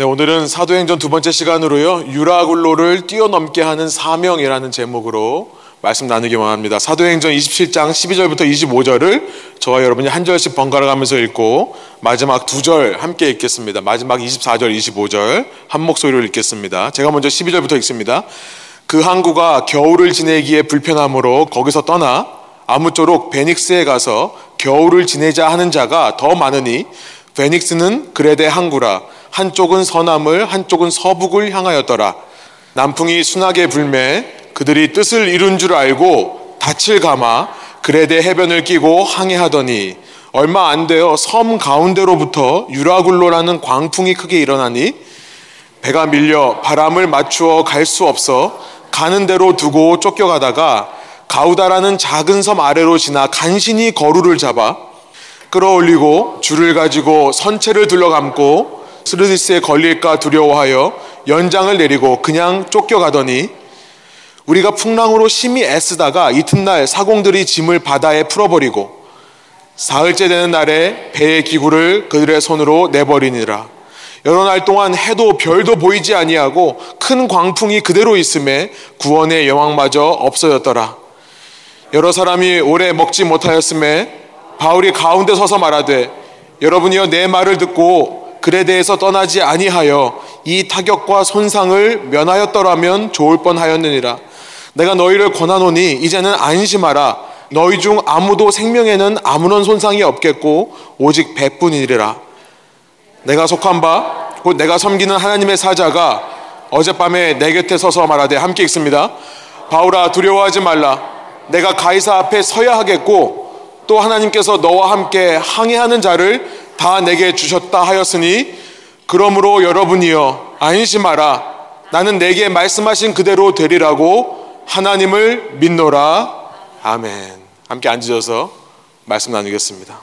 네, 오늘은 사도행전 두 번째 시간으로요. 유라굴로를 뛰어넘게 하는 사명이라는 제목으로 말씀 나누기 원합니다. 사도행전 27장 12절부터 25절을 저와 여러분이 한 절씩 번갈아 가면서 읽고 마지막 두 절 함께 읽겠습니다. 마지막 24절, 25절 한 목소리로 읽겠습니다. 제가 먼저 12절부터 읽습니다. 그 항구가 겨울을 지내기에 불편하므로 거기서 떠나 아무쪼록 베닉스에 가서 겨울을 지내자 하는 자가 더 많으니 베닉스는 그레데 항구라 한쪽은 서남을 한쪽은 서북을 향하였더라. 남풍이 순하게 불매 그들이 뜻을 이룬 줄 알고 닻을 감아 그레데 해변을 끼고 항해하더니 얼마 안 되어 섬 가운데로부터 유라굴로라는 광풍이 크게 일어나니 배가 밀려 바람을 맞추어 갈 수 없어 가는 대로 두고 쫓겨가다가 가우다라는 작은 섬 아래로 지나 간신히 거루를 잡아 끌어올리고 줄을 가지고 선체를 둘러감고 스르디스에 걸릴까 두려워하여 연장을 내리고 그냥 쫓겨가더니 우리가 풍랑으로 심히 애쓰다가 이튿날 사공들이 짐을 바다에 풀어버리고 사흘째 되는 날에 배의 기구를 그들의 손으로 내버리니라. 여러 날 동안 해도 별도 보이지 아니하고 큰 광풍이 그대로 있음에 구원의 여왕마저 없어졌더라. 여러 사람이 오래 먹지 못하였음에 바울이 가운데 서서 말하되 여러분이여 내 말을 듣고 글에 대해서 떠나지 아니하여 이 타격과 손상을 면하였더라면 좋을 뻔하였느니라. 내가 너희를 권하노니 이제는 안심하라. 너희 중 아무도 생명에는 아무런 손상이 없겠고 오직 배뿐이리라. 내가 속한 바 곧 내가 섬기는 하나님의 사자가 어젯밤에 내 곁에 서서 말하되 함께 읽습니다. 바울아 두려워하지 말라. 내가 가이사 앞에 서야 하겠고 또 하나님께서 너와 함께 항해하는 자를 다 내게 주셨다 하였으니 그러므로 여러분이여 안심하라. 나는 내게 말씀하신 그대로 되리라고 하나님을 믿노라. 아멘. 함께 앉으셔서 말씀 나누겠습니다.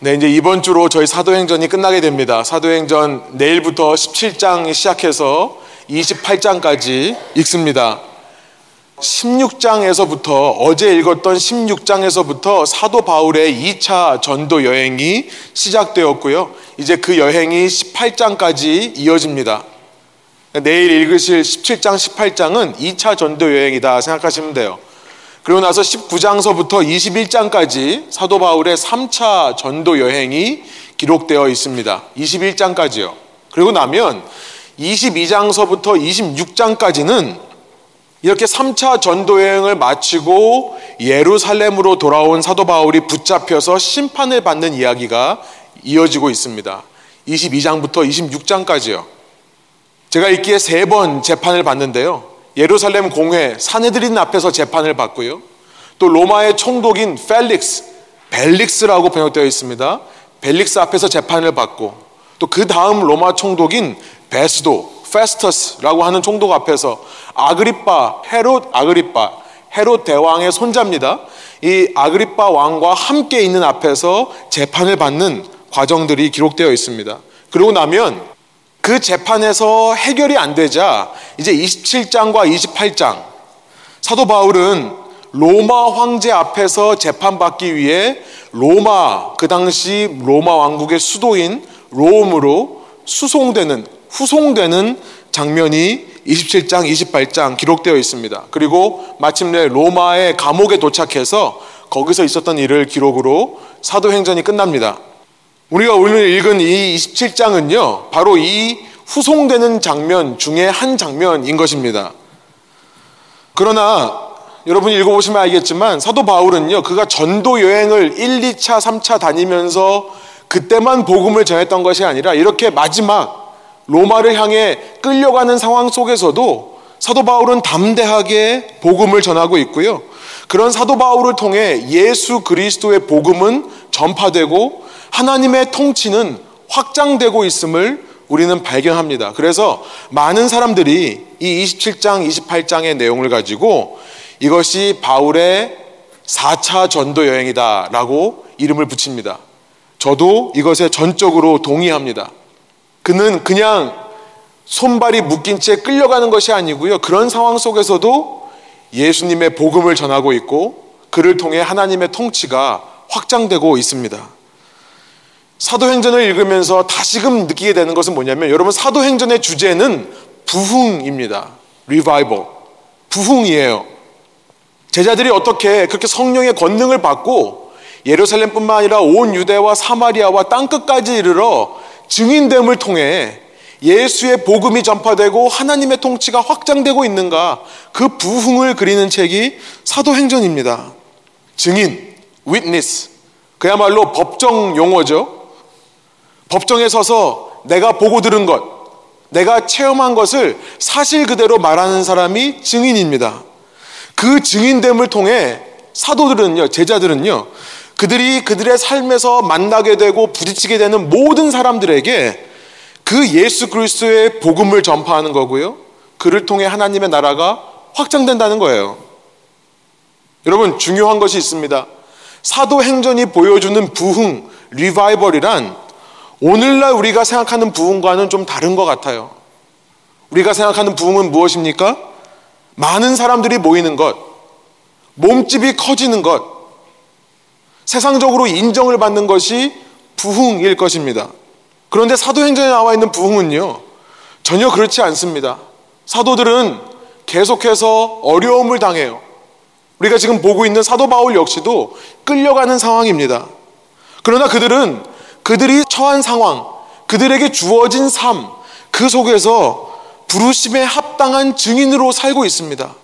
네 이제 이번 주로 저희 사도행전이 끝나게 됩니다. 사도행전 내일부터 17장 시작해서 28장까지 읽습니다 16장에서부터 어제 읽었던 16장에서부터 사도 바울의 2차 전도 여행이 시작되었고요. 이제 그 여행이 18장까지 이어집니다. 내일 읽으실 17장, 18장은 2차 전도 여행이다 생각하시면 돼요. 그리고 나서 19장서부터 21장까지 사도 바울의 3차 전도 여행이 기록되어 있습니다. 21장까지요. 그리고 나면 22장서부터 26장까지는 이렇게 3차 전도여행을 마치고 예루살렘으로 돌아온 사도 바울이 붙잡혀서 심판을 받는 이야기가 이어지고 있습니다. 22장부터 26장까지요. 제가 읽기에 세 번 재판을 받는데요. 예루살렘 공회 사내들인 앞에서 재판을 받고요. 또 로마의 총독인 펠릭스, 벨릭스라고 번역되어 있습니다. 벨릭스 앞에서 재판을 받고 또 그 다음 로마 총독인 베스도, 페스터스라고 하는 총독 앞에서 아그리빠, 헤롯 아그리빠, 헤롯 대왕의 손자입니다. 이 아그리빠 왕과 함께 있는 앞에서 재판을 받는 과정들이 기록되어 있습니다. 그러고 나면 그 재판에서 해결이 안 되자 이제 27장과 28장 사도 바울은 로마 황제 앞에서 재판받기 위해 로마 그 당시 로마 왕국의 수도인 롬으로 수송되는 후송되는 장면이 27장, 28장 기록되어 있습니다. 그리고 마침내 로마의 감옥에 도착해서 거기서 있었던 일을 기록으로 사도행전이 끝납니다. 우리가 오늘 읽은 이 27장은요, 바로 이 후송되는 장면 중에 한 장면인 것입니다. 그러나 여러분이 읽어보시면 알겠지만 사도 바울은요, 그가 전도 여행을 1, 2차, 3차 다니면서 그때만 복음을 전했던 것이 아니라 이렇게 마지막 로마를 향해 끌려가는 상황 속에서도 사도 바울은 담대하게 복음을 전하고 있고요. 그런 사도 바울을 통해 예수 그리스도의 복음은 전파되고 하나님의 통치는 확장되고 있음을 우리는 발견합니다. 그래서 많은 사람들이 이 27장, 28장의 내용을 가지고 이것이 바울의 4차 전도 여행이다라고 이름을 붙입니다. 저도 이것에 전적으로 동의합니다. 그는 그냥 손발이 묶인 채 끌려가는 것이 아니고요. 그런 상황 속에서도 예수님의 복음을 전하고 있고 그를 통해 하나님의 통치가 확장되고 있습니다. 사도행전을 읽으면서 다시금 느끼게 되는 것은 뭐냐면 여러분 사도행전의 주제는 부흥입니다. 리바이벌. 부흥이에요. 제자들이 어떻게 그렇게 성령의 권능을 받고 예루살렘뿐만 아니라 온 유대와 사마리아와 땅끝까지 이르러 증인됨을 통해 예수의 복음이 전파되고 하나님의 통치가 확장되고 있는가 그 부흥을 그리는 책이 사도행전입니다. 증인, witness. 그야말로 법정 용어죠. 법정에 서서 내가 보고 들은 것, 내가 체험한 것을 사실 그대로 말하는 사람이 증인입니다. 그 증인됨을 통해 사도들은요, 제자들은요, 그들이 그들의 삶에서 만나게 되고 부딪히게 되는 모든 사람들에게 그 예수 그리스도의 복음을 전파하는 거고요. 그를 통해 하나님의 나라가 확장된다는 거예요. 여러분 중요한 것이 있습니다. 사도행전이 보여주는 부흥, 리바이벌이란 오늘날 우리가 생각하는 부흥과는 좀 다른 것 같아요. 우리가 생각하는 부흥은 무엇입니까? 많은 사람들이 모이는 것, 몸집이 커지는 것, 세상적으로 인정을 받는 것이 부흥일 것입니다. 그런데 사도행전에 나와 있는 부흥은요, 전혀 그렇지 않습니다. 사도들은 계속해서 어려움을 당해요. 우리가 지금 보고 있는 사도 바울 역시도 끌려가는 상황입니다. 그러나 그들은 그들이 처한 상황, 그들에게 주어진 삶, 그 속에서 부르심에 합당한 증인으로 살고 있습니다.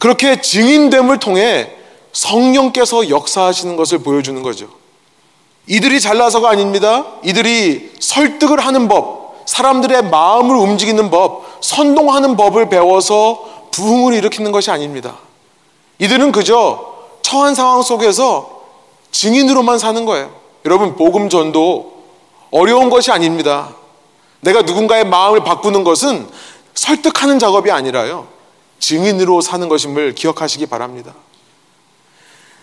그렇게 증인됨을 통해 성령께서 역사하시는 것을 보여주는 거죠. 이들이 잘나서가 아닙니다. 이들이 설득을 하는 법, 사람들의 마음을 움직이는 법, 선동하는 법을 배워서 부흥을 일으키는 것이 아닙니다. 이들은 그저 처한 상황 속에서 증인으로만 사는 거예요. 여러분, 복음 전도 어려운 것이 아닙니다. 내가 누군가의 마음을 바꾸는 것은 설득하는 작업이 아니라요. 증인으로 사는 것임을 기억하시기 바랍니다.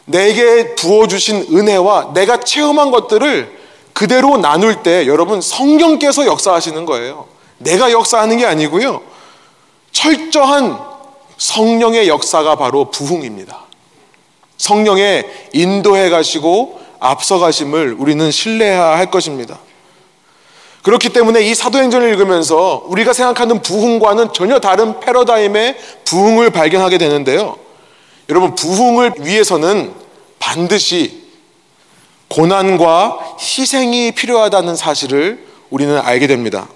내게 부어주신 은혜와 내가 체험한 것들을 그대로 나눌 때 여러분 성령께서 역사하시는 거예요. 내가 역사하는 게 아니고요. 철저한 성령의 역사가 바로 부흥입니다. 성령의 인도해 가시고 앞서 가심을 우리는 신뢰해야 할 것입니다. 그렇기 때문에 이 사도행전을 읽으면서 우리가 생각하는 부흥과는 전혀 다른 패러다임의 부흥을 발견하게 되는데요. 여러분, 부흥을 위해서는 반드시 고난과 희생이 필요하다는 사실을 우리는 알게 됩니다.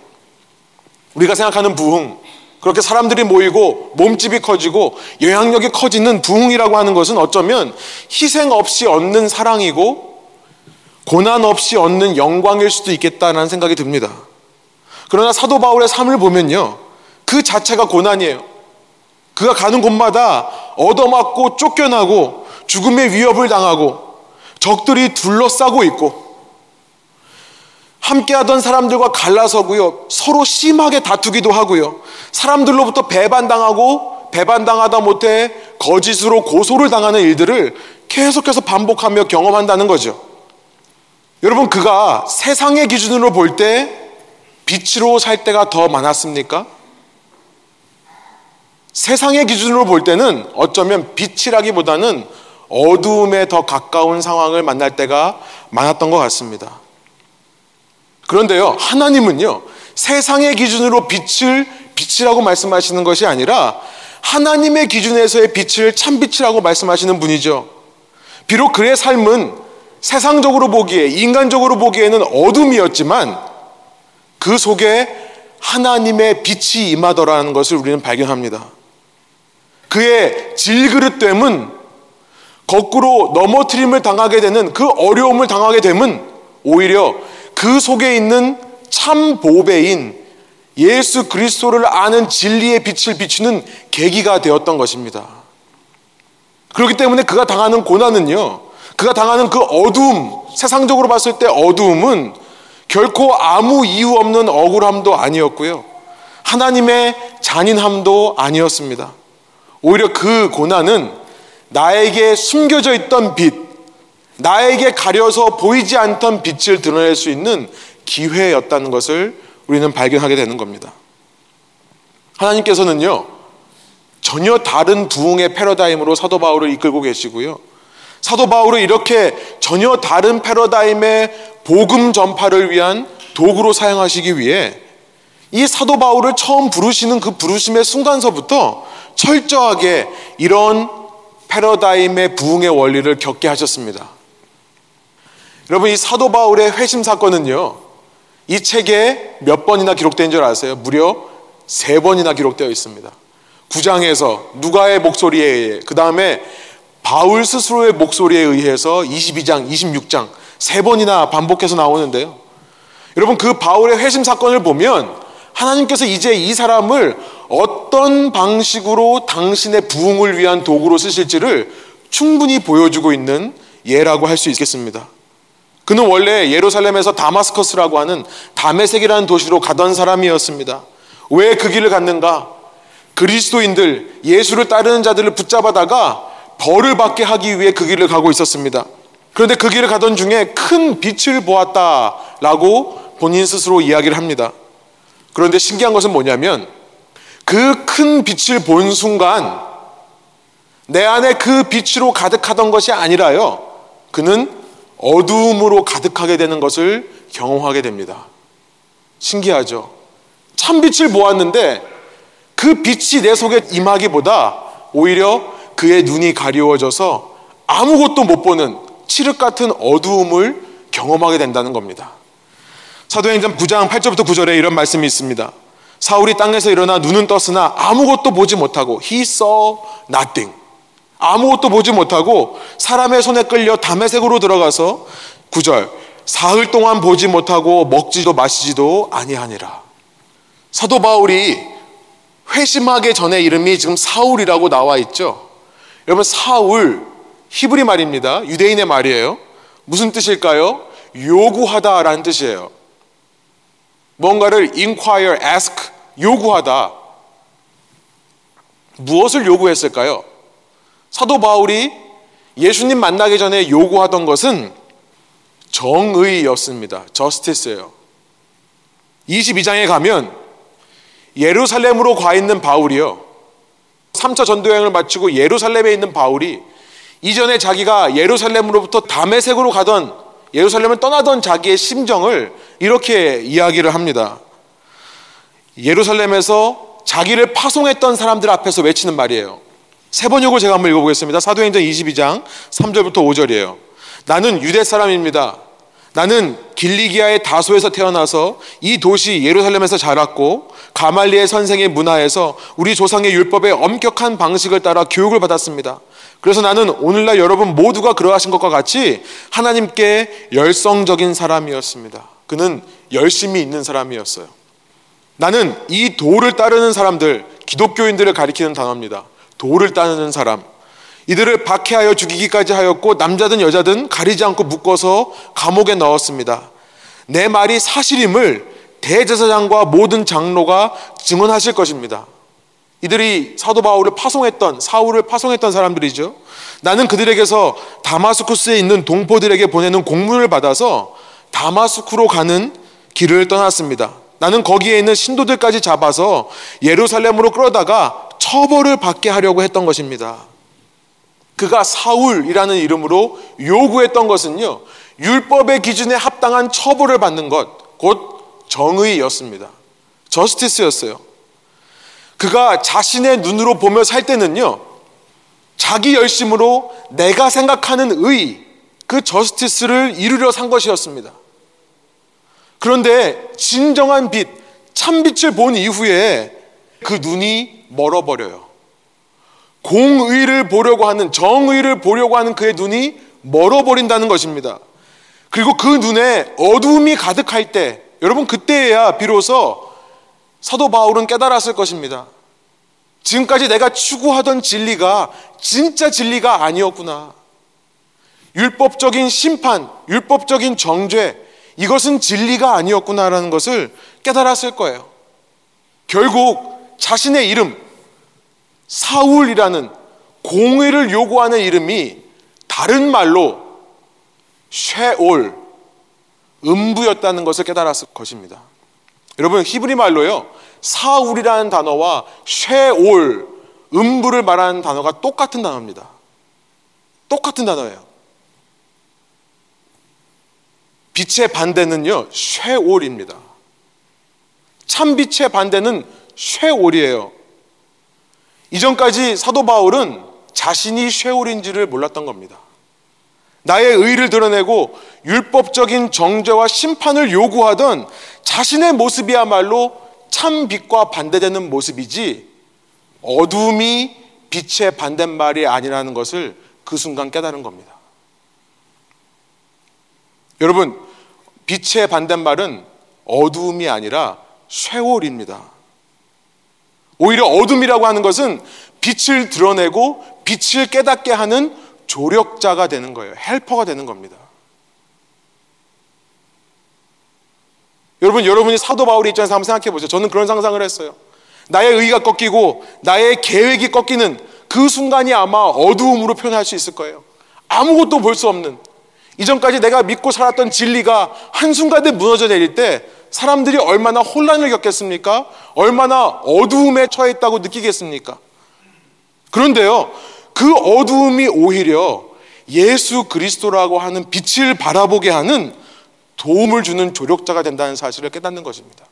우리가 생각하는 부흥, 그렇게 사람들이 모이고 몸집이 커지고 영향력이 커지는 부흥이라고 하는 것은 어쩌면 희생 없이 얻는 사랑이고 고난 없이 얻는 영광일 수도 있겠다는 생각이 듭니다. 그러나 사도 바울의 삶을 보면요. 그 자체가 고난이에요. 그가 가는 곳마다 얻어맞고 쫓겨나고 죽음의 위협을 당하고 적들이 둘러싸고 있고 함께하던 사람들과 갈라서고요. 서로 심하게 다투기도 하고요. 사람들로부터 배반당하고 배반당하다 못해 거짓으로 고소를 당하는 일들을 계속해서 반복하며 경험한다는 거죠. 여러분, 그가 세상의 기준으로 볼 때 빛으로 살 때가 더 많았습니까? 세상의 기준으로 볼 때는 어쩌면 빛이라기보다는 어두움에 더 가까운 상황을 만날 때가 많았던 것 같습니다. 그런데요, 하나님은요, 세상의 기준으로 빛을 빛이라고 말씀하시는 것이 아니라 하나님의 기준에서의 빛을 참빛이라고 말씀하시는 분이죠. 비록 그의 삶은 세상적으로 보기에, 인간적으로 보기에는 어둠이었지만 그 속에 하나님의 빛이 임하더라는 것을 우리는 발견합니다. 그의 질그릇됨은 거꾸로 넘어뜨림을 당하게 되는 그 어려움을 당하게 되면 오히려 그 속에 있는 참 보배인 예수 그리스도를 아는 진리의 빛을 비추는 계기가 되었던 것입니다. 그렇기 때문에 그가 당하는 고난은요, 그가 당하는 그 어두움, 세상적으로 봤을 때 어두움은 결코 아무 이유 없는 억울함도 아니었고요. 하나님의 잔인함도 아니었습니다. 오히려 그 고난은 나에게 숨겨져 있던 빛, 나에게 가려서 보이지 않던 빛을 드러낼 수 있는 기회였다는 것을 우리는 발견하게 되는 겁니다. 하나님께서는요, 전혀 다른 부흥의 패러다임으로 사도 바울을 이끌고 계시고요. 사도 바울은 이렇게 전혀 다른 패러다임의 복음 전파를 위한 도구로 사용하시기 위해 이 사도 바울을 처음 부르시는 그 부르심의 순간서부터 철저하게 이런 패러다임의 부흥의 원리를 겪게 하셨습니다. 여러분 이 사도 바울의 회심 사건은요. 이 책에 몇 번이나 기록된 줄 아세요? 무려 세 번이나 기록되어 있습니다. 9장에서 누가의 목소리에 의해 그 다음에 바울 스스로의 목소리에 의해서 22장, 26장 세 번이나 반복해서 나오는데요. 여러분 그 바울의 회심 사건을 보면 하나님께서 이제 이 사람을 어떤 방식으로 당신의 부흥을 위한 도구로 쓰실지를 충분히 보여주고 있는 예라고 할 수 있겠습니다. 그는 원래 예루살렘에서 다마스커스라고 하는 다메색이라는 도시로 가던 사람이었습니다. 왜 그 길을 갔는가? 그리스도인들, 예수를 따르는 자들을 붙잡아다가 벌을 받게 하기 위해 그 길을 가고 있었습니다. 그런데 그 길을 가던 중에 큰 빛을 보았다라고 본인 스스로 이야기를 합니다. 그런데 신기한 것은 뭐냐면 그 큰 빛을 본 순간 내 안에 그 빛으로 가득하던 것이 아니라요. 그는 어두움으로 가득하게 되는 것을 경험하게 됩니다. 신기하죠? 참빛을 보았는데 그 빛이 내 속에 임하기보다 오히려 그의 눈이 가리워져서 아무것도 못 보는 칠흑 같은 어두움을 경험하게 된다는 겁니다. 사도행전 9장 8절부터 9절에 이런 말씀이 있습니다. 사울이 땅에서 일어나 눈은 떴으나 아무것도 보지 못하고 he saw nothing. 아무것도 보지 못하고 사람의 손에 끌려 담에색으로 들어가서 9절 사흘 동안 보지 못하고 먹지도 마시지도 아니하니라. 사도 바울이 회심하기 전에 이름이 지금 사울이라고 나와 있죠. 여러분 사울 히브리 말입니다. 유대인의 말이에요. 무슨 뜻일까요? 요구하다라는 뜻이에요. 뭔가를 inquire, ask, 요구하다. 무엇을 요구했을까요? 사도 바울이 예수님 만나기 전에 요구하던 것은 정의였습니다. 저스티스예요. 22장에 가면 예루살렘으로 가 있는 바울이요. 3차 전도여행을 마치고 예루살렘에 있는 바울이 이전에 자기가 예루살렘으로부터 담에색으로 가던 예루살렘을 떠나던 자기의 심정을 이렇게 이야기를 합니다. 예루살렘에서 자기를 파송했던 사람들 앞에서 외치는 말이에요. 세 번역을 제가 한번 읽어보겠습니다. 사도행전 22장 3절부터 5절이에요. 나는 유대 사람입니다. 나는 길리기아의 다소에서 태어나서 이 도시 예루살렘에서 자랐고 가말리의 선생의 문화에서 우리 조상의 율법의 엄격한 방식을 따라 교육을 받았습니다. 그래서 나는 오늘날 여러분 모두가 그러하신 것과 같이 하나님께 열성적인 사람이었습니다. 그는 열심히 있는 사람이었어요. 나는 이 도를 따르는 사람들, 기독교인들을 가리키는 단어입니다. 도를 따르는 사람. 이들을 박해하여 죽이기까지 하였고 남자든 여자든 가리지 않고 묶어서 감옥에 넣었습니다. 내 말이 사실임을 대제사장과 모든 장로가 증언하실 것입니다. 이들이 사도 바울을 파송했던 사울을 파송했던 사람들이죠. 나는 그들에게서 다마스쿠스에 있는 동포들에게 보내는 공문을 받아서 다마스쿠로 가는 길을 떠났습니다. 나는 거기에 있는 신도들까지 잡아서 예루살렘으로 끌어다가 처벌을 받게 하려고 했던 것입니다. 그가 사울이라는 이름으로 요구했던 것은요, 율법의 기준에 합당한 처벌을 받는 것, 곧 정의였습니다. 저스티스였어요. 그가 자신의 눈으로 보며 살 때는요, 자기 열심으로 내가 생각하는 의, 그 저스티스를 이루려 산 것이었습니다. 그런데 진정한 빛, 참빛을 본 이후에 그 눈이 멀어버려요. 공의를 보려고 하는, 정의를 보려고 하는 그의 눈이 멀어버린다는 것입니다. 그리고 그 눈에 어두움이 가득할 때, 여러분 그때야 비로소 사도 바울은 깨달았을 것입니다. 지금까지 내가 추구하던 진리가 진짜 진리가 아니었구나. 율법적인 심판, 율법적인 정죄, 이것은 진리가 아니었구나라는 것을 깨달았을 거예요. 결국 자신의 이름, 사울이라는 공의를 요구하는 이름이 다른 말로 쉐올, 음부였다는 것을 깨달았을 것입니다. 여러분, 히브리 말로요, 사울이라는 단어와 쉐올, 음부를 말하는 단어가 똑같은 단어입니다. 똑같은 단어예요. 빛의 반대는요, 쉐올입니다. 참빛의 반대는 쉐올이에요. 이전까지 사도 바울은 자신이 쉐올인지를 몰랐던 겁니다. 나의 의를 드러내고 율법적인 정죄와 심판을 요구하던 자신의 모습이야말로 참 빛과 반대되는 모습이지 어둠이 빛의 반대말이 아니라는 것을 그 순간 깨달은 겁니다. 여러분, 빛의 반대말은 어두움이 아니라 쇠월입니다. 오히려 어둠이라고 하는 것은 빛을 드러내고 빛을 깨닫게 하는 조력자가 되는 거예요. 헬퍼가 되는 겁니다. 여러분, 여러분이 사도 바울의 입장에서 한번 생각해 보세요. 저는 그런 상상을 했어요. 나의 의가 꺾이고 나의 계획이 꺾이는 그 순간이 아마 어두움으로 표현할 수 있을 거예요. 아무것도 볼 수 없는 이전까지 내가 믿고 살았던 진리가 한순간에 무너져 내릴 때 사람들이 얼마나 혼란을 겪겠습니까? 얼마나 어두움에 처해 있다고 느끼겠습니까? 그런데요, 그 어두움이 오히려 예수 그리스도라고 하는 빛을 바라보게 하는 도움을 주는 조력자가 된다는 사실을 깨닫는 것입니다.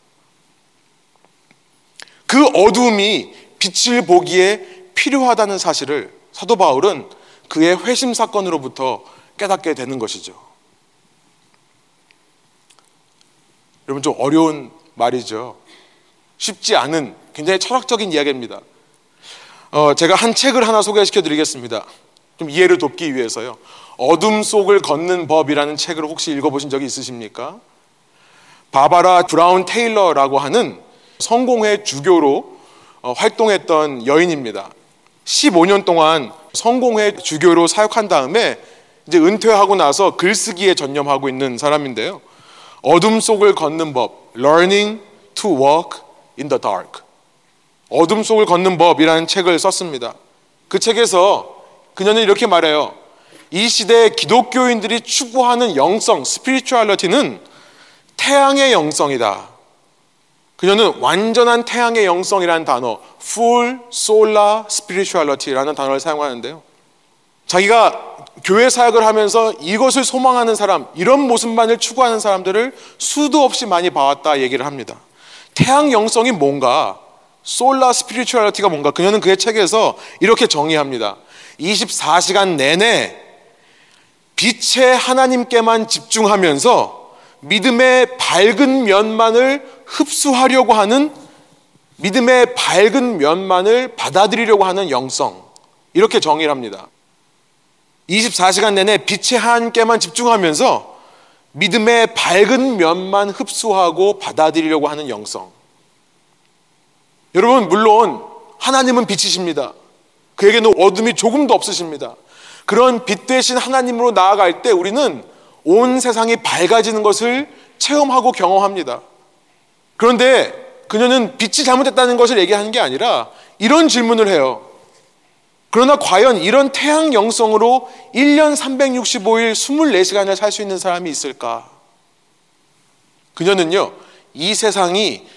그 어두움이 빛을 보기에 필요하다는 사실을 사도 바울은 그의 회심 사건으로부터 깨닫게 되는 것이죠. 여러분 좀 어려운 말이죠. 쉽지 않은 굉장히 철학적인 이야기입니다. 어, 제가 한 책을 하나 소개시켜 드리겠습니다. 좀 이해를 돕기 위해서요. 어둠 속을 걷는 법이라는 책을 혹시 읽어보신 적이 있으십니까? 바바라 브라운 테일러라고 하는 성공회 주교로 어, 활동했던 여인입니다. 15년 동안 성공회 주교로 사역한 다음에 이제 은퇴하고 나서 글쓰기에 전념하고 있는 사람인데요. 어둠 속을 걷는 법, Learning to Walk in the Dark. 어둠 속을 걷는 법이라는 책을 썼습니다. 그 책에서 그녀는 이렇게 말해요. 이 시대의 기독교인들이 추구하는 영성, 스피리추얼리티는 태양의 영성이다. 그녀는 완전한 태양의 영성이라는 단어, full solar spirituality라는 단어를 사용하는데요. 자기가 교회 사역을 하면서 이것을 소망하는 사람, 이런 모습만을 추구하는 사람들을 수도 없이 많이 봐왔다 얘기를 합니다. 태양 영성이 뭔가, solar spirituality가 뭔가, 그녀는 그의 책에서 이렇게 정의합니다. 24시간 내내 빛의 하나님께만 집중하면서 믿음의 밝은 면만을 흡수하려고 하는 믿음의 밝은 면만을 받아들이려고 하는 영성. 이렇게 정의를 합니다. 24시간 내내 빛의 하나님께만 집중하면서 믿음의 밝은 면만 흡수하고 받아들이려고 하는 영성. 여러분, 물론 하나님은 빛이십니다. 그에게는 어둠이 조금도 없으십니다. 그런 빛 대신 하나님으로 나아갈 때 우리는 온 세상이 밝아지는 것을 체험하고 경험합니다. 그런데 그녀는 빛이 잘못됐다는 것을 얘기하는 게 아니라 이런 질문을 해요. 그러나 과연 이런 태양 영성으로 1년 365일 24시간을 살 수 있는 사람이 있을까? 그녀는요, 이 세상이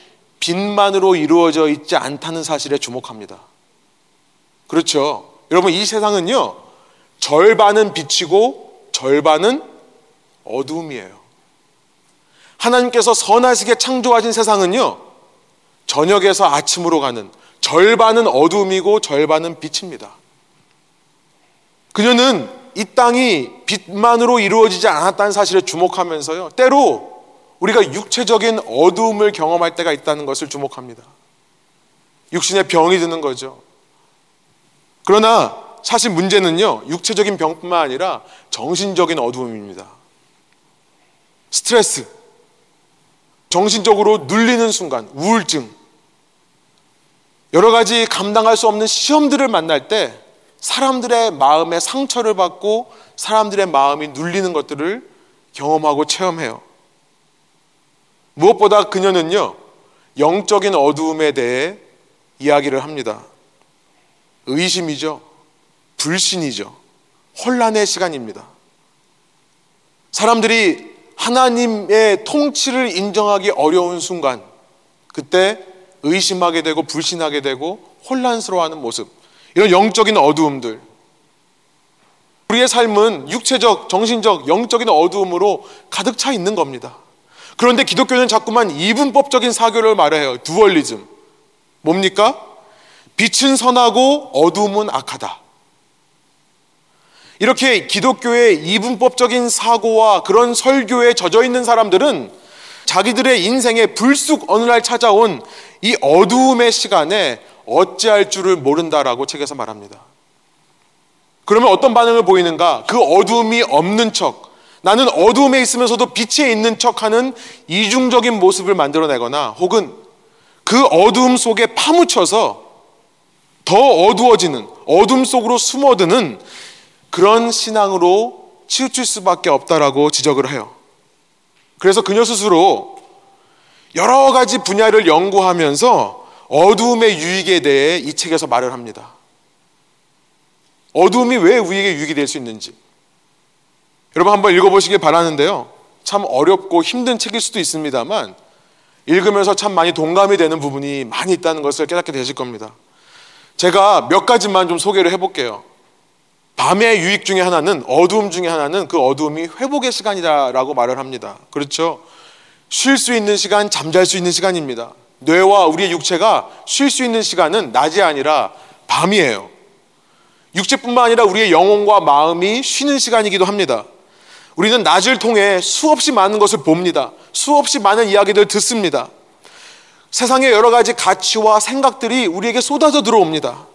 빛만으로 이루어져 있지 않다는 사실에 주목합니다. 그렇죠. 여러분, 이 세상은요, 절반은 빛이고 절반은 어두움이에요. 하나님께서 선하시게 창조하신 세상은요, 저녁에서 아침으로 가는 절반은 어두움이고 절반은 빛입니다. 그녀는 이 땅이 빛만으로 이루어지지 않았다는 사실에 주목하면서요. 때로 우리가 육체적인 어두움을 경험할 때가 있다는 것을 주목합니다. 육신의 병이 드는 거죠. 그러나 사실 문제는요, 육체적인 병뿐만 아니라 정신적인 어두움입니다. 스트레스, 정신적으로 눌리는 순간, 우울증, 여러 가지 감당할 수 없는 시험들을 만날 때 사람들의 마음에 상처를 받고 사람들의 마음이 눌리는 것들을 경험하고 체험해요. 무엇보다 그녀는요, 영적인 어두움에 대해 이야기를 합니다. 의심이죠. 불신이죠. 혼란의 시간입니다. 사람들이 하나님의 통치를 인정하기 어려운 순간, 그때 의심하게 되고 불신하게 되고 혼란스러워하는 모습. 이런 영적인 어두움들. 우리의 삶은 육체적, 정신적, 영적인 어두움으로 가득 차 있는 겁니다. 그런데 기독교는 자꾸만 이분법적인 사교를 말해요. 두얼리즘. 뭡니까? 빛은 선하고 어두움은 악하다. 이렇게 기독교의 이분법적인 사고와 그런 설교에 젖어 있는 사람들은 자기들의 인생에 불쑥 어느 날 찾아온 이 어두움의 시간에 어찌할 줄을 모른다라고 책에서 말합니다. 그러면 어떤 반응을 보이는가? 그 어두움이 없는 척, 나는 어두움에 있으면서도 빛에 있는 척 하는 이중적인 모습을 만들어내거나 혹은 그 어두움 속에 파묻혀서 더 어두워지는 어둠 속으로 숨어드는 그런 신앙으로 치우칠 수밖에 없다라고 지적을 해요. 그래서 그녀 스스로 여러 가지 분야를 연구하면서 어두움의 유익에 대해 이 책에서 말을 합니다. 어두움이 왜 우리에게 유익이 될 수 있는지. 여러분 한번 읽어보시길 바라는데요. 참 어렵고 힘든 책일 수도 있습니다만 읽으면서 참 많이 동감이 되는 부분이 많이 있다는 것을 깨닫게 되실 겁니다. 제가 몇 가지만 좀 소개를 해볼게요. 밤의 유익 중에 하나는 어두움 중에 하나는 그 어두움이 회복의 시간이다라고 말을 합니다. 그렇죠? 쉴 수 있는 시간, 잠잘 수 있는 시간입니다. 뇌와 우리의 육체가 쉴 수 있는 시간은 낮이 아니라 밤이에요. 육체뿐만 아니라 우리의 영혼과 마음이 쉬는 시간이기도 합니다. 우리는 낮을 통해 수없이 많은 것을 봅니다. 수없이 많은 이야기들을 듣습니다. 세상의 여러 가지 가치와 생각들이 우리에게 쏟아져 들어옵니다.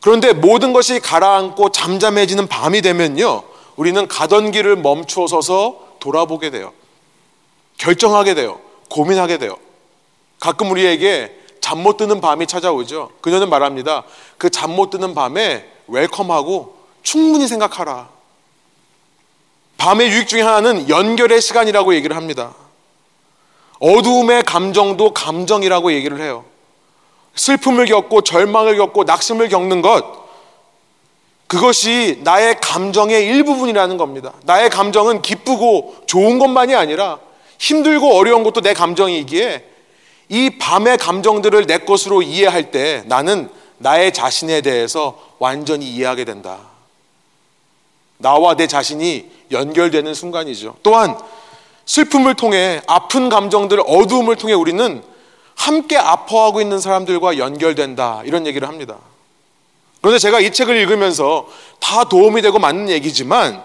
그런데 모든 것이 가라앉고 잠잠해지는 밤이 되면요. 우리는 가던 길을 멈추어 서서 돌아보게 돼요. 결정하게 돼요. 고민하게 돼요. 가끔 우리에게 잠 못 드는 밤이 찾아오죠. 그녀는 말합니다. 그 잠 못 드는 밤에 웰컴하고 충분히 생각하라. 밤의 유익 중에 하나는 연결의 시간이라고 얘기를 합니다. 어두움의 감정도 감정이라고 얘기를 해요. 슬픔을 겪고 절망을 겪고 낙심을 겪는 것, 그것이 나의 감정의 일부분이라는 겁니다. 나의 감정은 기쁘고 좋은 것만이 아니라 힘들고 어려운 것도 내 감정이기에 이 밤의 감정들을 내 것으로 이해할 때 나는 나의 자신에 대해서 완전히 이해하게 된다. 나와 내 자신이 연결되는 순간이죠. 또한 슬픔을 통해 아픈 감정들, 어두움을 통해 우리는 함께 아파하고 있는 사람들과 연결된다. 이런 얘기를 합니다. 그런데 제가 이 책을 읽으면서 다 도움이 되고 맞는 얘기지만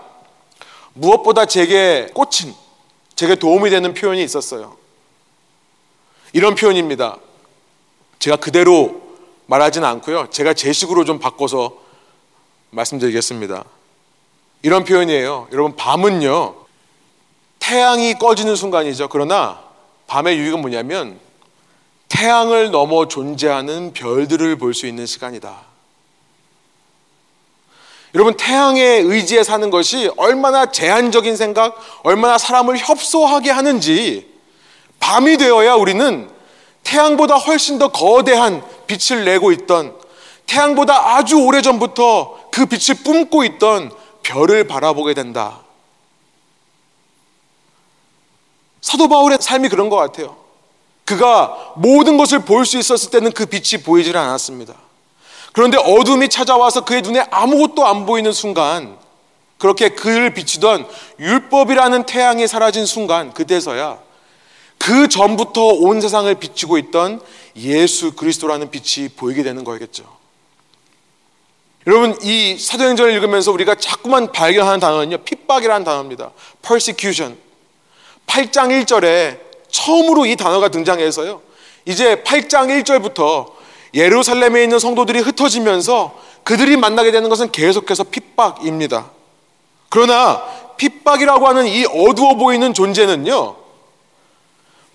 무엇보다 제게 꽂힌, 제게 도움이 되는 표현이 있었어요. 이런 표현입니다. 제가 그대로 말하지는 않고요. 제가 제 식으로 좀 바꿔서 말씀드리겠습니다. 이런 표현이에요. 여러분, 밤은요, 태양이 꺼지는 순간이죠. 그러나 밤의 유익은 뭐냐면 태양을 넘어 존재하는 별들을 볼 수 있는 시간이다. 여러분, 태양에 의지해 사는 것이 얼마나 제한적인 생각, 얼마나 사람을 협소하게 하는지 밤이 되어야 우리는 태양보다 훨씬 더 거대한 빛을 내고 있던 태양보다 아주 오래전부터 그 빛을 뿜고 있던 별을 바라보게 된다. 사도 바울의 삶이 그런 것 같아요. 그가 모든 것을 볼 수 있었을 때는 그 빛이 보이질 않았습니다. 그런데 어둠이 찾아와서 그의 눈에 아무것도 안 보이는 순간, 그렇게 그를 비치던 율법이라는 태양이 사라진 순간, 그때서야 그 전부터 온 세상을 비치고 있던 예수 그리스도라는 빛이 보이게 되는 거겠죠. 여러분 이 사도행전을 읽으면서 우리가 자꾸만 발견하는 단어는요 핍박이라는 단어입니다. persecution. 8장 1절에 처음으로 이 단어가 등장해서요. 이제 8장 1절부터 예루살렘에 있는 성도들이 흩어지면서 그들이 만나게 되는 것은 계속해서 핍박입니다. 그러나 핍박이라고 하는 이 어두워 보이는 존재는요.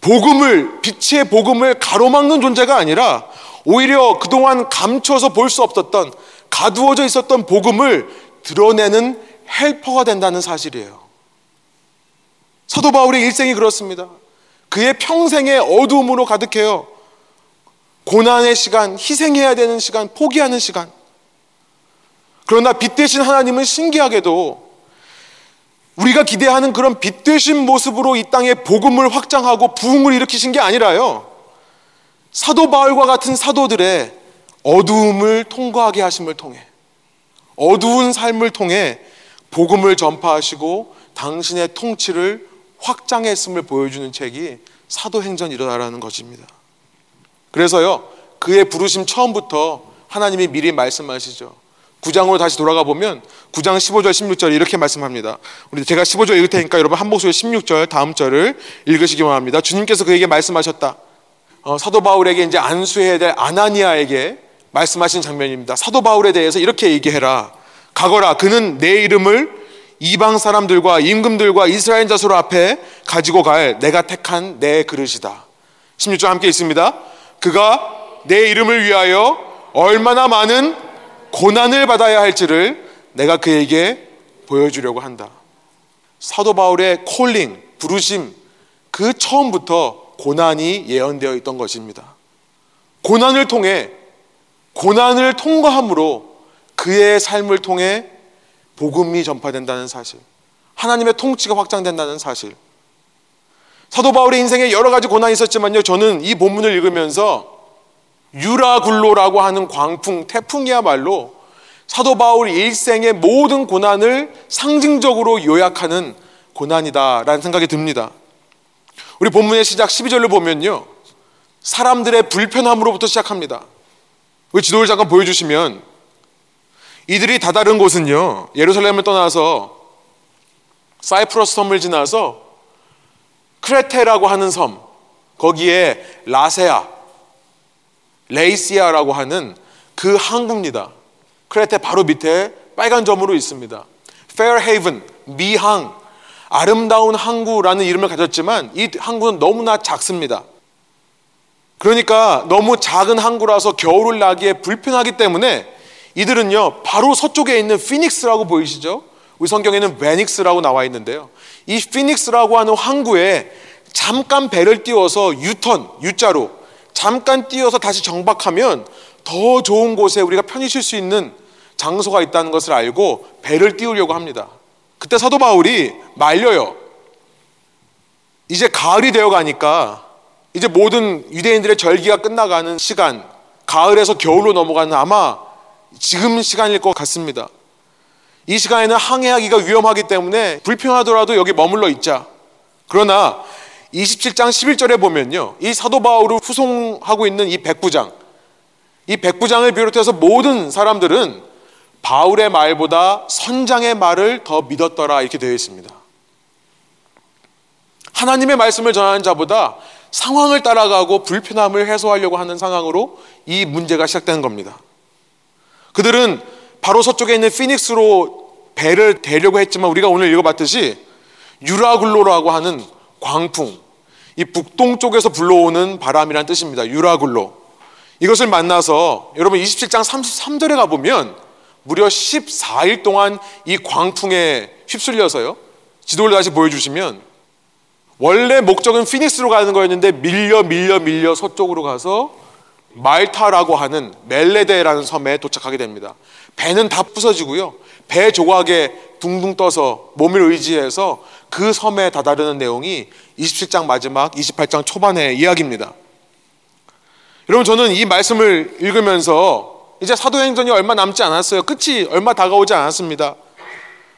복음을 빛의 복음을 가로막는 존재가 아니라 오히려 그동안 감춰서 볼 수 없었던 가두어져 있었던 복음을 드러내는 헬퍼가 된다는 사실이에요. 사도 바울의 일생이 그렇습니다. 그의 평생의 어두움으로 가득해요. 고난의 시간, 희생해야 되는 시간, 포기하는 시간. 그러나 빛 대신 하나님은 신기하게도 우리가 기대하는 그런 빛 대신 모습으로 이 땅에 복음을 확장하고 부흥을 일으키신 게 아니라요. 사도 바울과 같은 사도들의 어두움을 통과하게 하심을 통해 어두운 삶을 통해 복음을 전파하시고 당신의 통치를 확장했음을 보여주는 책이 사도행전이라는 것입니다. 그래서요, 그의 부르심 처음부터 하나님이 미리 말씀하시죠. 9장으로 다시 돌아가 보면 9장 15절 16절 이렇게 말씀합니다. 우리 제가 15절 읽을 테니까 여러분 한 목소리 16절 다음 절을 읽으시기 바랍니다. 주님께서 그에게 말씀하셨다. 어, 사도 바울에게 이제 안수해야 될 아나니아에게 말씀하신 장면입니다. 사도 바울에 대해서 이렇게 얘기해라. 가거라. 그는 내 이름을 이방 사람들과 임금들과 이스라엘 자손 앞에 가지고 갈 내가 택한 내 그릇이다. 16절 함께 있습니다. 그가 내 이름을 위하여 얼마나 많은 고난을 받아야 할지를 내가 그에게 보여주려고 한다. 사도 바울의 콜링, 부르심, 그 처음부터 고난이 예언되어 있던 것입니다. 고난을 통해, 고난을 통과함으로 그의 삶을 통해 복음이 전파된다는 사실, 하나님의 통치가 확장된다는 사실. 사도 바울의 인생에 여러 가지 고난이 있었지만요, 저는 이 본문을 읽으면서 유라굴로라고 하는 광풍, 태풍이야말로 사도 바울 일생의 모든 고난을 상징적으로 요약하는 고난이다라는 생각이 듭니다. 우리 본문의 시작 12절을 보면요. 사람들의 불편함으로부터 시작합니다. 우리 지도를 잠깐 보여주시면 이들이 다다른 곳은요. 예루살렘을 떠나서 사이프러스 섬을 지나서 크레테라고 하는 섬 거기에 라세아 레이시아라고 하는 그 항구입니다. 크레테 바로 밑에 빨간 점으로 있습니다. 페어헤이븐, 미항, 아름다운 항구라는 이름을 가졌지만 이 항구는 너무나 작습니다. 그러니까 너무 작은 항구라서 겨울을 나기에 불편하기 때문에 이들은요, 바로 서쪽에 있는 피닉스라고 보이시죠? 우리 성경에는 베닉스라고 나와 있는데요. 이 피닉스라고 하는 항구에 잠깐 배를 띄워서 유턴, U자로 잠깐 띄워서 다시 정박하면 더 좋은 곳에 우리가 편히 쉴 수 있는 장소가 있다는 것을 알고 배를 띄우려고 합니다. 그때 사도 바울이 말려요. 이제 가을이 되어 가니까 이제 모든 유대인들의 절기가 끝나가는 시간, 가을에서 겨울로 넘어가는 아마 지금 시간일 것 같습니다. 이 시간에는 항해하기가 위험하기 때문에 불편하더라도 여기 머물러 있자. 그러나 27장 11절에 보면요. 이 사도 바울을 후송하고 있는 이 백부장, 이 백부장을 비롯해서 모든 사람들은 바울의 말보다 선장의 말을 더 믿었더라 이렇게 되어 있습니다. 하나님의 말씀을 전하는 자보다 상황을 따라가고 불편함을 해소하려고 하는 상황으로 이 문제가 시작되는 겁니다. 그들은 바로 서쪽에 있는 피닉스로 배를 대려고 했지만 우리가 오늘 읽어봤듯이 유라굴로라고 하는 광풍, 이 북동쪽에서 불러오는 바람이란 뜻입니다. 유라굴로. 이것을 만나서 여러분 27장 33절에 가보면 무려 14일 동안 이 광풍에 휩쓸려서요. 지도를 다시 보여주시면 원래 목적은 피닉스로 가는 거였는데 밀려 밀려 밀려 서쪽으로 가서 말타라고 하는 멜레데라는 섬에 도착하게 됩니다. 배는 다 부서지고요. 배 조각에 둥둥 떠서 몸을 의지해서 그 섬에 다다르는 내용이 27장 마지막 28장 초반의 이야기입니다. 여러분 저는 이 말씀을 읽으면서 이제 사도행전이 얼마 남지 않았어요. 끝이 얼마 다가오지 않았습니다.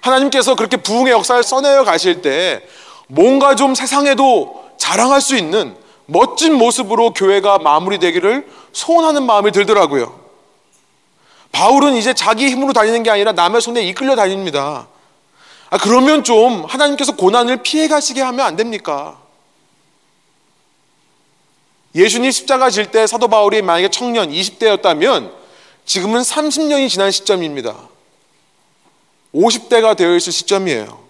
하나님께서 그렇게 부흥의 역사를 써내어 가실 때 뭔가 좀 세상에도 자랑할 수 있는 멋진 모습으로 교회가 마무리되기를 소원하는 마음이 들더라고요. 바울은 이제 자기 힘으로 다니는 게 아니라 남의 손에 이끌려 다닙니다. 아, 그러면 좀 하나님께서 고난을 피해 가시게 하면 안 됩니까? 예수님 십자가 질 때 사도 바울이 만약에 청년 20대였다면 지금은 30년이 지난 시점입니다. 50대가 되어 있을 시점이에요.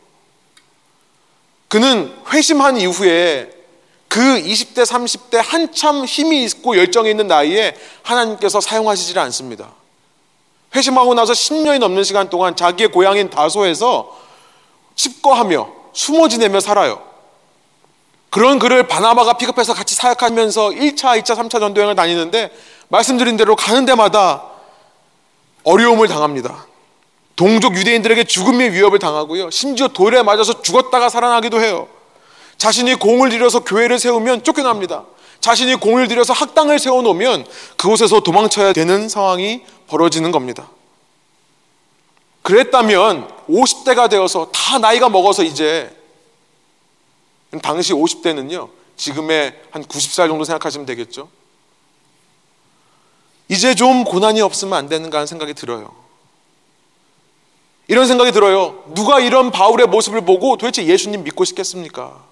그는 회심한 이후에 그 20대, 30대 한참 힘이 있고 열정이 있는 나이에 하나님께서 사용하시질 않습니다. 회심하고 나서 10년이 넘는 시간 동안 자기의 고향인 다소에서 칩거하며 숨어 지내며 살아요. 그런 그를 바나바가 픽업해서 같이 사역하면서 1차, 2차, 3차 전도여행을 다니는데 말씀드린 대로 가는 데마다 어려움을 당합니다. 동족 유대인들에게 죽음의 위협을 당하고요. 심지어 돌에 맞아서 죽었다가 살아나기도 해요. 자신이 공을 들여서 교회를 세우면 쫓겨납니다. 자신이 공을 들여서 학당을 세워놓으면 그곳에서 도망쳐야 되는 상황이 벌어지는 겁니다. 그랬다면 50대가 되어서 다 나이가 먹어서 이제 당시 50대는요. 지금의 한 90살 정도 생각하시면 되겠죠. 이제 좀 고난이 없으면 안 되는가 하는 생각이 들어요. 이런 생각이 들어요. 누가 이런 바울의 모습을 보고 도대체 예수님 믿고 싶겠습니까?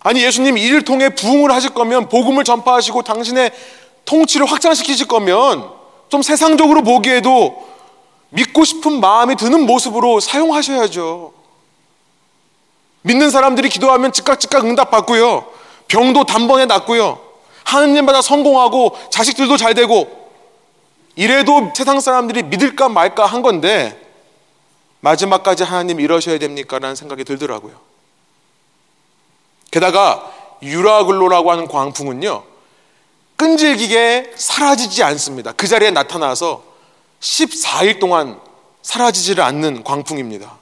아니 예수님 이를 통해 부흥을 하실 거면 복음을 전파하시고 당신의 통치를 확장시키실 거면 좀 세상적으로 보기에도 믿고 싶은 마음이 드는 모습으로 사용하셔야죠. 믿는 사람들이 기도하면 즉각 즉각 응답받고요. 병도 단번에 낫고요. 하느님마다 성공하고 자식들도 잘 되고 이래도 세상 사람들이 믿을까 말까 한 건데 마지막까지 하나님 이러셔야 됩니까? 라는 생각이 들더라고요. 게다가 유라글로라고 하는 광풍은요. 끈질기게 사라지지 않습니다. 그 자리에 나타나서 14일 동안 사라지지를 않는 광풍입니다.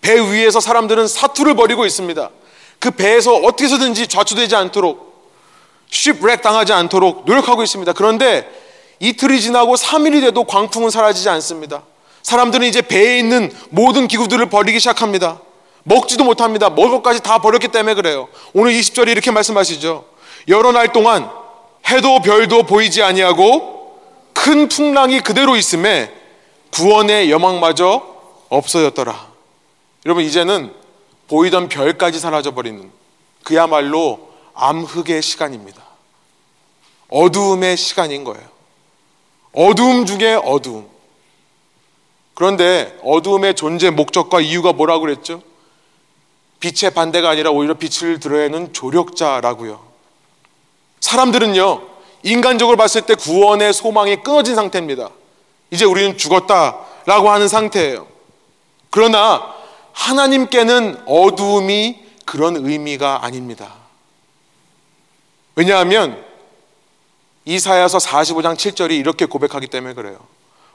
배 위에서 사람들은 사투를 벌이고 있습니다. 그 배에서 어떻게 해서든지 좌초되지 않도록 쉽렉 당하지 않도록 노력하고 있습니다. 그런데 이틀이 지나고 3일이 돼도 광풍은 사라지지 않습니다. 사람들은 이제 배에 있는 모든 기구들을 버리기 시작합니다. 먹지도 못합니다. 먹을 것까지 다 버렸기 때문에 그래요. 오늘 20절에 이렇게 말씀하시죠. 여러 날 동안 해도 별도 보이지 아니하고 큰 풍랑이 그대로 있음에 구원의 여망마저 없어졌더라. 여러분 이제는 보이던 별까지 사라져 버리는 그야말로 암흑의 시간입니다. 어두움의 시간인 거예요. 어두움 중에 어두움. 그런데 어두움의 존재 목적과 이유가 뭐라고 그랬죠? 빛의 반대가 아니라 오히려 빛을 드러내는 조력자라고요. 사람들은요, 인간적으로 봤을 때 구원의 소망이 끊어진 상태입니다. 이제 우리는 죽었다라고 하는 상태예요. 그러나 하나님께는 어두움이 그런 의미가 아닙니다. 왜냐하면 이사야서 45장 7절이 이렇게 고백하기 때문에 그래요.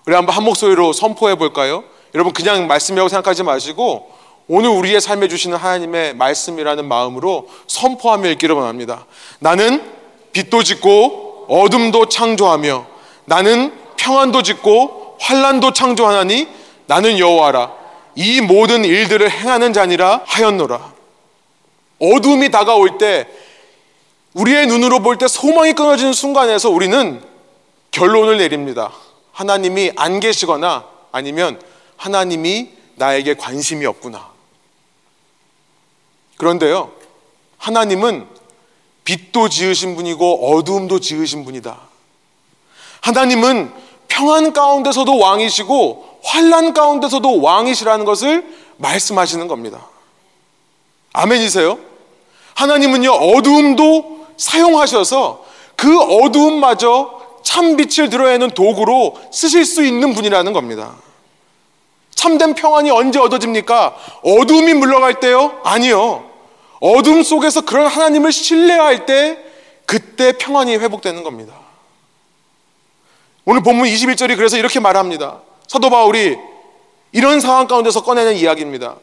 우리 한번 한 목소리로 선포해 볼까요? 여러분 그냥 말씀이라고 생각하지 마시고 오늘 우리의 삶에 주시는 하나님의 말씀이라는 마음으로 선포하며 읽기를 원합니다. 나는 빛도 짓고 어둠도 창조하며 나는 평안도 짓고 환란도 창조하나니 나는 여호와라. 이 모든 일들을 행하는 자니라 하였노라. 어둠이 다가올 때 우리의 눈으로 볼 때 소망이 끊어지는 순간에서 우리는 결론을 내립니다. 하나님이 안 계시거나 아니면 하나님이 나에게 관심이 없구나. 그런데요, 하나님은 빛도 지으신 분이고 어두움도 지으신 분이다. 하나님은 평안 가운데서도 왕이시고 환란 가운데서도 왕이시라는 것을 말씀하시는 겁니다. 아멘이세요? 하나님은요 어두움도 사용하셔서 그 어두움마저 참 빛을 드러내는 도구로 쓰실 수 있는 분이라는 겁니다. 참된 평안이 언제 얻어집니까? 어둠이 물러갈 때요? 아니요. 어둠 속에서 그런 하나님을 신뢰할 때 그때 평안이 회복되는 겁니다. 오늘 본문 21절이 그래서 이렇게 말합니다. 사도 바울이 이런 상황 가운데서 꺼내는 이야기입니다.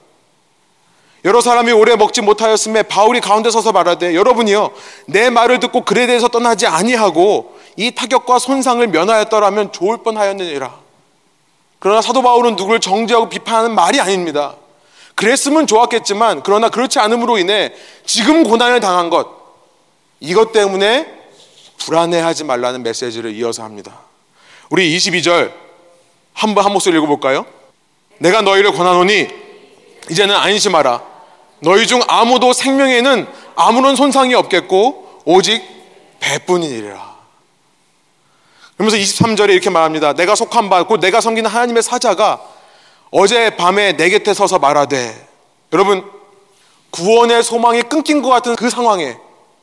여러 사람이 오래 먹지 못하였음에 바울이 가운데 서서 말하되 여러분이요 내 말을 듣고 그에 대해서 떠나지 아니하고 이 타격과 손상을 면하였더라면 좋을 뻔하였느니라. 그러나 사도 바울은 누구를 정죄하고 비판하는 말이 아닙니다. 그랬으면 좋았겠지만 그러나 그렇지 않음으로 인해 지금 고난을 당한 것 이것 때문에 불안해하지 말라는 메시지를 이어서 합니다. 우리 22절 한번 한 목소리 읽어볼까요? 내가 너희를 권하노니 이제는 안심하라. 너희 중 아무도 생명에는 아무런 손상이 없겠고 오직 배뿐이니라. 그러면서 23절에 이렇게 말합니다. 내가 속한 바, 곧 내가 섬기는 하나님의 사자가 어제 밤에 내 곁에 서서 말하되 여러분 구원의 소망이 끊긴 것 같은 그 상황에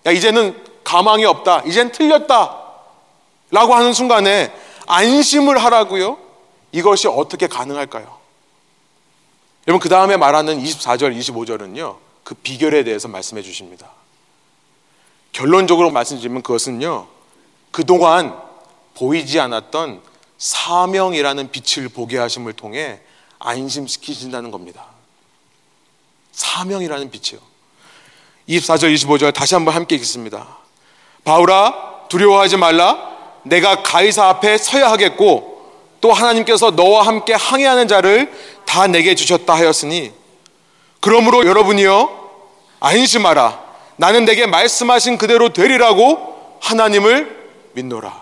야 이제는 가망이 없다 이젠 틀렸다 라고 하는 순간에 안심을 하라고요 이것이 어떻게 가능할까요? 여러분 그 다음에 말하는 24절 25절은요 그 비결에 대해서 말씀해 주십니다 결론적으로 말씀드리면 그것은요 그동안 보이지 않았던 사명이라는 빛을 보게 하심을 통해 안심시키신다는 겁니다. 사명이라는 빛이요. 24절, 25절 다시 한번 함께 읽겠습니다. 바울아, 두려워하지 말라. 내가 가이사 앞에 서야 하겠고, 또 하나님께서 너와 함께 항해하는 자를 다 내게 주셨다 하였으니 그러므로 여러분이여 안심하라 나는 내게 말씀하신 그대로 되리라고 하나님을 믿노라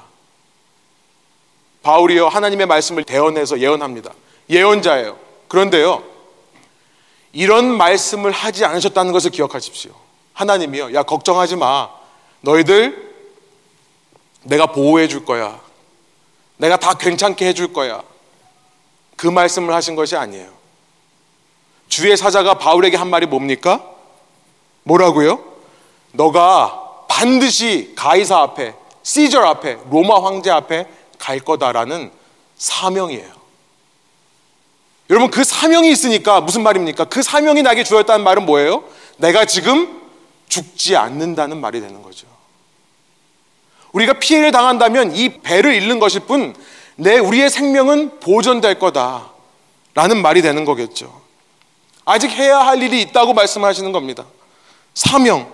바울이요 하나님의 말씀을 대언해서 예언합니다 예언자예요 그런데요 이런 말씀을 하지 않으셨다는 것을 기억하십시오 하나님이요 야 걱정하지 마 너희들 내가 보호해 줄 거야 내가 다 괜찮게 해 줄 거야. 그 말씀을 하신 것이 아니에요. 주의 사자가 바울에게 한 말이 뭡니까? 뭐라고요? 너가 반드시 가이사 앞에, 시저 앞에, 로마 황제 앞에 갈 거다라는 사명이에요. 여러분 그 사명이 있으니까 무슨 말입니까? 그 사명이 나에게 주었다는 말은 뭐예요? 내가 지금 죽지 않는다는 말이 되는 거죠. 우리가 피해를 당한다면 이 배를 잃는 것일 뿐, 내 우리의 생명은 보존될 거다. 라는 말이 되는 거겠죠. 아직 해야 할 일이 있다고 말씀하시는 겁니다. 사명.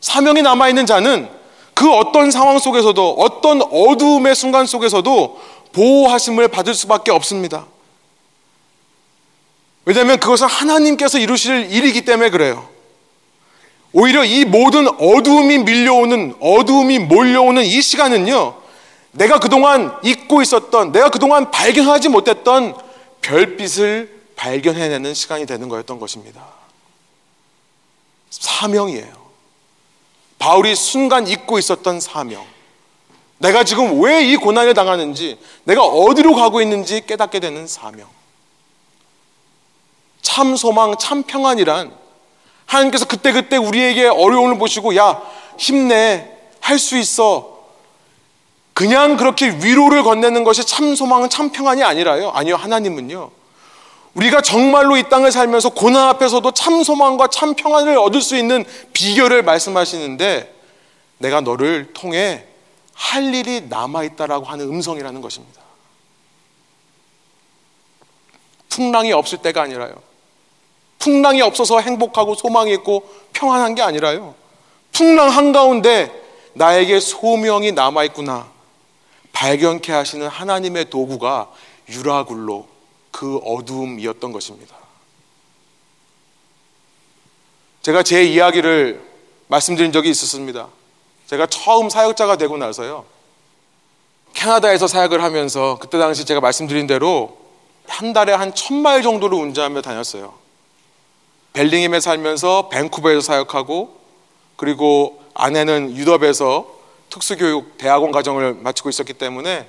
사명이 남아 있는 자는 그 어떤 상황 속에서도 어떤 어두움의 순간 속에서도 보호하심을 받을 수밖에 없습니다. 왜냐하면 그것은 하나님께서 이루실 일이기 때문에 그래요. 오히려 이 모든 어두움이 밀려오는, 어두움이 몰려오는 이 시간은요, 내가 그동안 잊고 있었던, 내가 그동안 발견하지 못했던 별빛을 발견해내는 시간이 되는 거였던 것입니다. 사명이에요. 바울이 순간 잊고 있었던 사명. 내가 지금 왜 이 고난을 당하는지, 내가 어디로 가고 있는지 깨닫게 되는 사명. 참 소망, 참 평안이란 하나님께서 그때 그때 우리에게 어려움을 보시고 야 힘내 할 수 있어. 그냥 그렇게 위로를 건네는 것이 참 소망은 참 평안이 아니라요. 아니요 하나님은요. 우리가 정말로 이 땅을 살면서 고난 앞에서도 참 소망과 참 평안을 얻을 수 있는 비결을 말씀하시는데 내가 너를 통해 할 일이 남아있다라고 하는 음성이라는 것입니다. 풍랑이 없을 때가 아니라요 풍랑이 없어서 행복하고 소망이 있고 평안한 게 아니라요. 풍랑 한가운데 나에게 소명이 남아있구나. 발견케 하시는 하나님의 도구가 유라굴로 그 어두움이었던 것입니다. 제가 제 이야기를 말씀드린 적이 있었습니다. 제가 처음 사역자가 되고 나서요. 캐나다에서 사역을 하면서 그때 당시 제가 말씀드린 대로 한 달에 한 천마일 정도를 운전하며 다녔어요. 벨링햄에 살면서 밴쿠버에서 사역하고 그리고 아내는 유럽에서 특수교육 대학원 과정을 마치고 있었기 때문에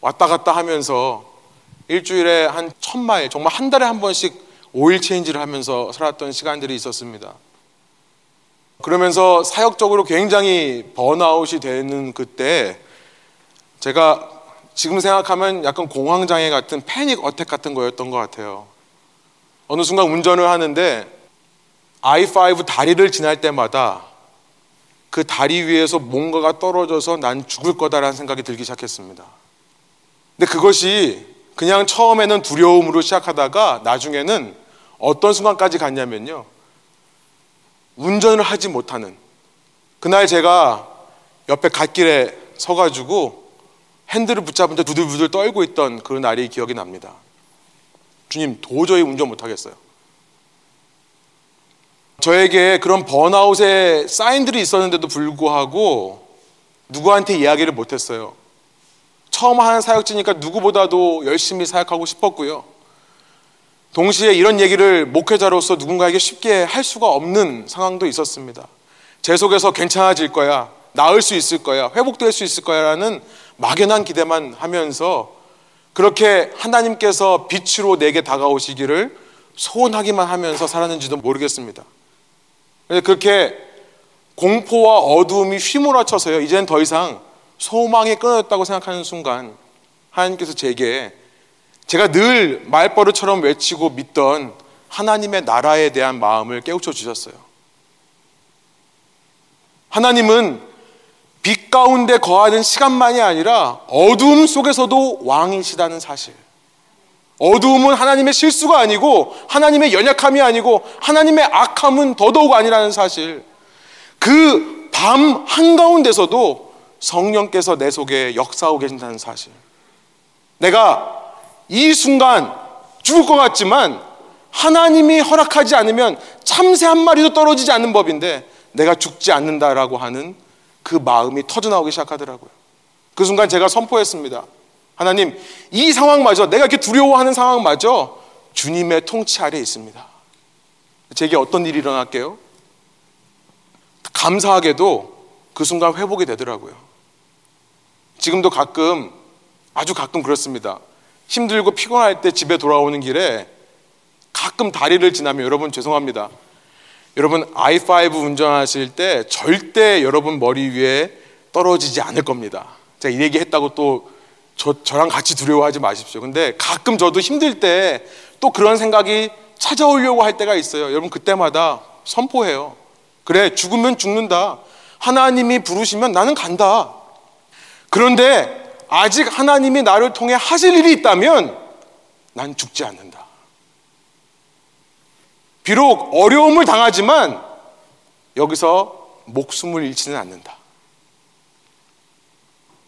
왔다 갔다 하면서 일주일에 한 천마일 정말 한 달에 한 번씩 오일 체인지를 하면서 살았던 시간들이 있었습니다. 그러면서 사역적으로 굉장히 번아웃이 되는 그때 제가 지금 생각하면 약간 공황장애 같은 패닉 어택 같은 거였던 것 같아요. 어느 순간 운전을 하는데 I5 다리를 지날 때마다 그 다리 위에서 뭔가가 떨어져서 난 죽을 거다라는 생각이 들기 시작했습니다. 근데 그것이 그냥 처음에는 두려움으로 시작하다가 나중에는 어떤 순간까지 갔냐면요. 운전을 하지 못하는 그날 제가 옆에 갓길에 서가지고 핸들을 붙잡은 채 부들부들 떨고 있던 그 날이 기억이 납니다. 주님 도저히 운전 못하겠어요. 저에게 그런 번아웃의 사인들이 있었는데도 불구하고 누구한테 이야기를 못했어요. 처음 하는 사역지니까 누구보다도 열심히 사역하고 싶었고요. 동시에 이런 얘기를 목회자로서 누군가에게 쉽게 할 수가 없는 상황도 있었습니다. 제 속에서 괜찮아질 거야, 나을 수 있을 거야, 회복될 수 있을 거야라는 막연한 기대만 하면서 그렇게 하나님께서 빛으로 내게 다가오시기를 소원하기만 하면서 살았는지도 모르겠습니다. 그렇게 공포와 어두움이 휘몰아쳐서요. 이제는 더 이상 소망이 끊어졌다고 생각하는 순간 하나님께서 제게 제가 늘 말버릇처럼 외치고 믿던 하나님의 나라에 대한 마음을 깨우쳐 주셨어요. 하나님은 빛 가운데 거하는 시간만이 아니라 어두움 속에서도 왕이시다는 사실. 어두움은 하나님의 실수가 아니고 하나님의 연약함이 아니고 하나님의 악함은 더더욱 아니라는 사실. 그 밤 한가운데서도 성령께서 내 속에 역사하고 계신다는 사실. 내가 이 순간 죽을 것 같지만 하나님이 허락하지 않으면 참새 한 마리도 떨어지지 않는 법인데 내가 죽지 않는다라고 하는 그 마음이 터져나오기 시작하더라고요. 그 순간 제가 선포했습니다. 하나님, 이 상황마저, 내가 이렇게 두려워하는 상황마저 주님의 통치 아래 있습니다. 제게 어떤 일이 일어날게요? 감사하게도 그 순간 회복이 되더라고요. 지금도 가끔, 아주 가끔 그렇습니다. 힘들고 피곤할 때 집에 돌아오는 길에 가끔 다리를 지나면 여러분 죄송합니다. 여러분 i5 운전하실 때 절대 여러분 머리 위에 떨어지지 않을 겁니다. 제가 이 얘기 했다고 또 저, 저랑 같이 두려워하지 마십시오. 근데 가끔 저도 힘들 때 또 그런 생각이 찾아오려고 할 때가 있어요. 여러분 그때마다 선포해요. 그래, 죽으면 죽는다. 하나님이 부르시면 나는 간다. 그런데 아직 하나님이 나를 통해 하실 일이 있다면 난 죽지 않는다. 비록 어려움을 당하지만 여기서 목숨을 잃지는 않는다.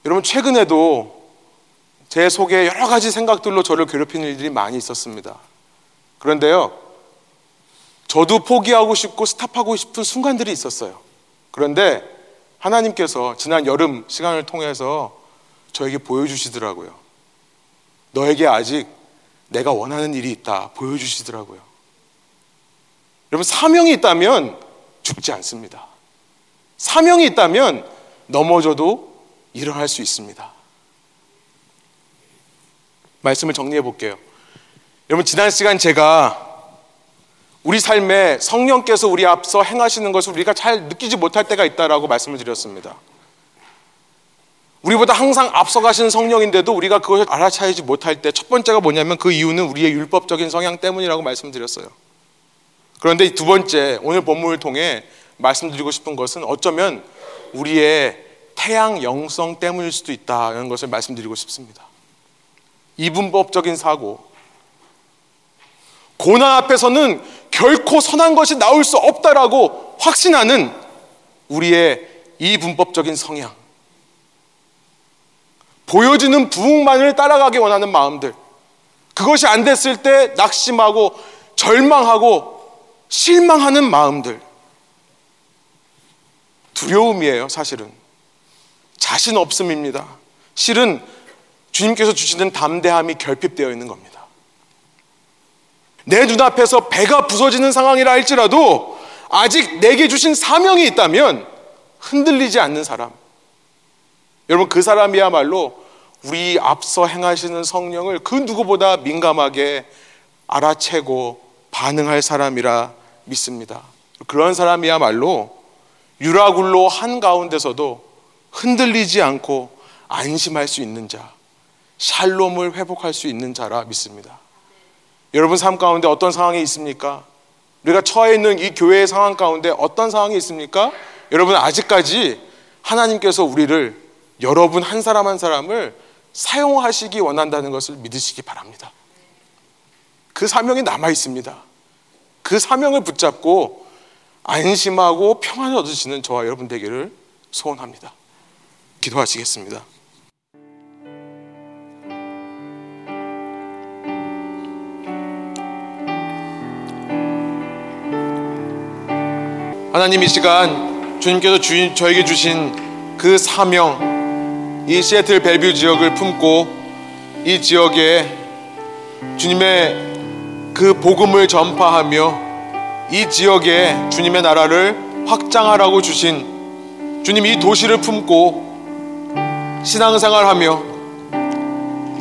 여러분, 최근에도 제 속에 여러 가지 생각들로 저를 괴롭히는 일들이 많이 있었습니다. 그런데요, 저도 포기하고 싶고 스탑하고 싶은 순간들이 있었어요. 그런데 하나님께서 지난 여름 시간을 통해서 저에게 보여주시더라고요. 너에게 아직 내가 원하는 일이 있다. 보여주시더라고요. 여러분, 사명이 있다면 죽지 않습니다. 사명이 있다면 넘어져도 일어날 수 있습니다. 말씀을 정리해 볼게요. 여러분, 지난 시간 제가 우리 삶에 성령께서 우리 앞서 행하시는 것을 우리가 잘 느끼지 못할 때가 있다라고 말씀을 드렸습니다. 우리보다 항상 앞서가시는 성령인데도 우리가 그것을 알아차리지 못할 때 첫 번째가 뭐냐면 그 이유는 우리의 율법적인 성향 때문이라고 말씀드렸어요. 그런데 두 번째, 오늘 본문을 통해 말씀드리고 싶은 것은 어쩌면 우리의 태양 영성 때문일 수도 있다는 것을 말씀드리고 싶습니다. 이분법적인 사고, 고난 앞에서는 결코 선한 것이 나올 수 없다라고 확신하는 우리의 이분법적인 성향. 보여지는 부흥만을 따라가기 원하는 마음들. 그것이 안 됐을 때 낙심하고 절망하고 실망하는 마음들. 두려움이에요, 사실은. 자신 없음입니다. 실은 주님께서 주시는 담대함이 결핍되어 있는 겁니다. 내 눈앞에서 배가 부서지는 상황이라 할지라도 아직 내게 주신 사명이 있다면 흔들리지 않는 사람. 여러분, 그 사람이야말로 우리 앞서 행하시는 성령을 그 누구보다 민감하게 알아채고 반응할 사람이라 믿습니다. 그런 사람이야말로 유라굴로 한가운데서도 흔들리지 않고 안심할 수 있는 자, 샬롬을 회복할 수 있는 자라 믿습니다. 여러분 삶 가운데 어떤 상황이 있습니까? 우리가 처해 있는 이 교회의 상황 가운데 어떤 상황이 있습니까? 여러분 아직까지 하나님께서 우리를 여러분 한 사람 한 사람을 사용하시기 원한다는 것을 믿으시기 바랍니다. 그 사명이 남아 있습니다. 그 사명을 붙잡고 안심하고 평안을 얻으시는 저와 여러분 되기를 소원합니다. 기도하시겠습니다. 하나님 이 시간 주님께서 주, 저에게 주신 그 사명, 이 시애틀 벨뷰 지역을 품고 이 지역에 주님의 그 복음을 전파하며 이 지역에 주님의 나라를 확장하라고 주신 주님 이 도시를 품고 신앙생활하며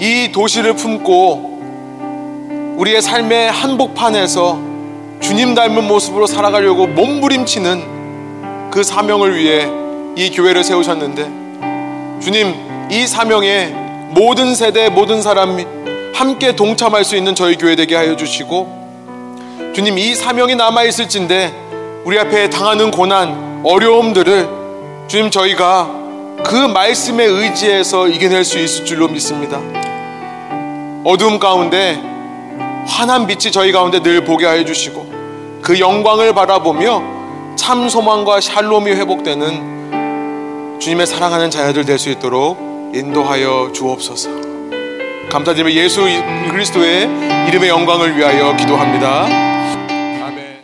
이 도시를 품고 우리의 삶의 한복판에서 주님 닮은 모습으로 살아가려고 몸부림치는 그 사명을 위해 이 교회를 세우셨는데 주님 이 사명에 모든 세대 모든 사람이 함께 동참할 수 있는 저희 교회 되게 하여 주시고 주님 이 사명이 남아 있을진데 우리 앞에 당하는 고난 어려움들을 주님 저희가 그 말씀에 의지해서 이겨낼 수 있을 줄로 믿습니다. 어두움 가운데 환한 빛이 저희 가운데 늘 보게 하여 주시고 그 영광을 바라보며 참 소망과 샬롬이 회복되는 주님의 사랑하는 자녀들 될 수 있도록 인도하여 주옵소서. 감사드리며 예수 그리스도의 이름의 영광을 위하여 기도합니다.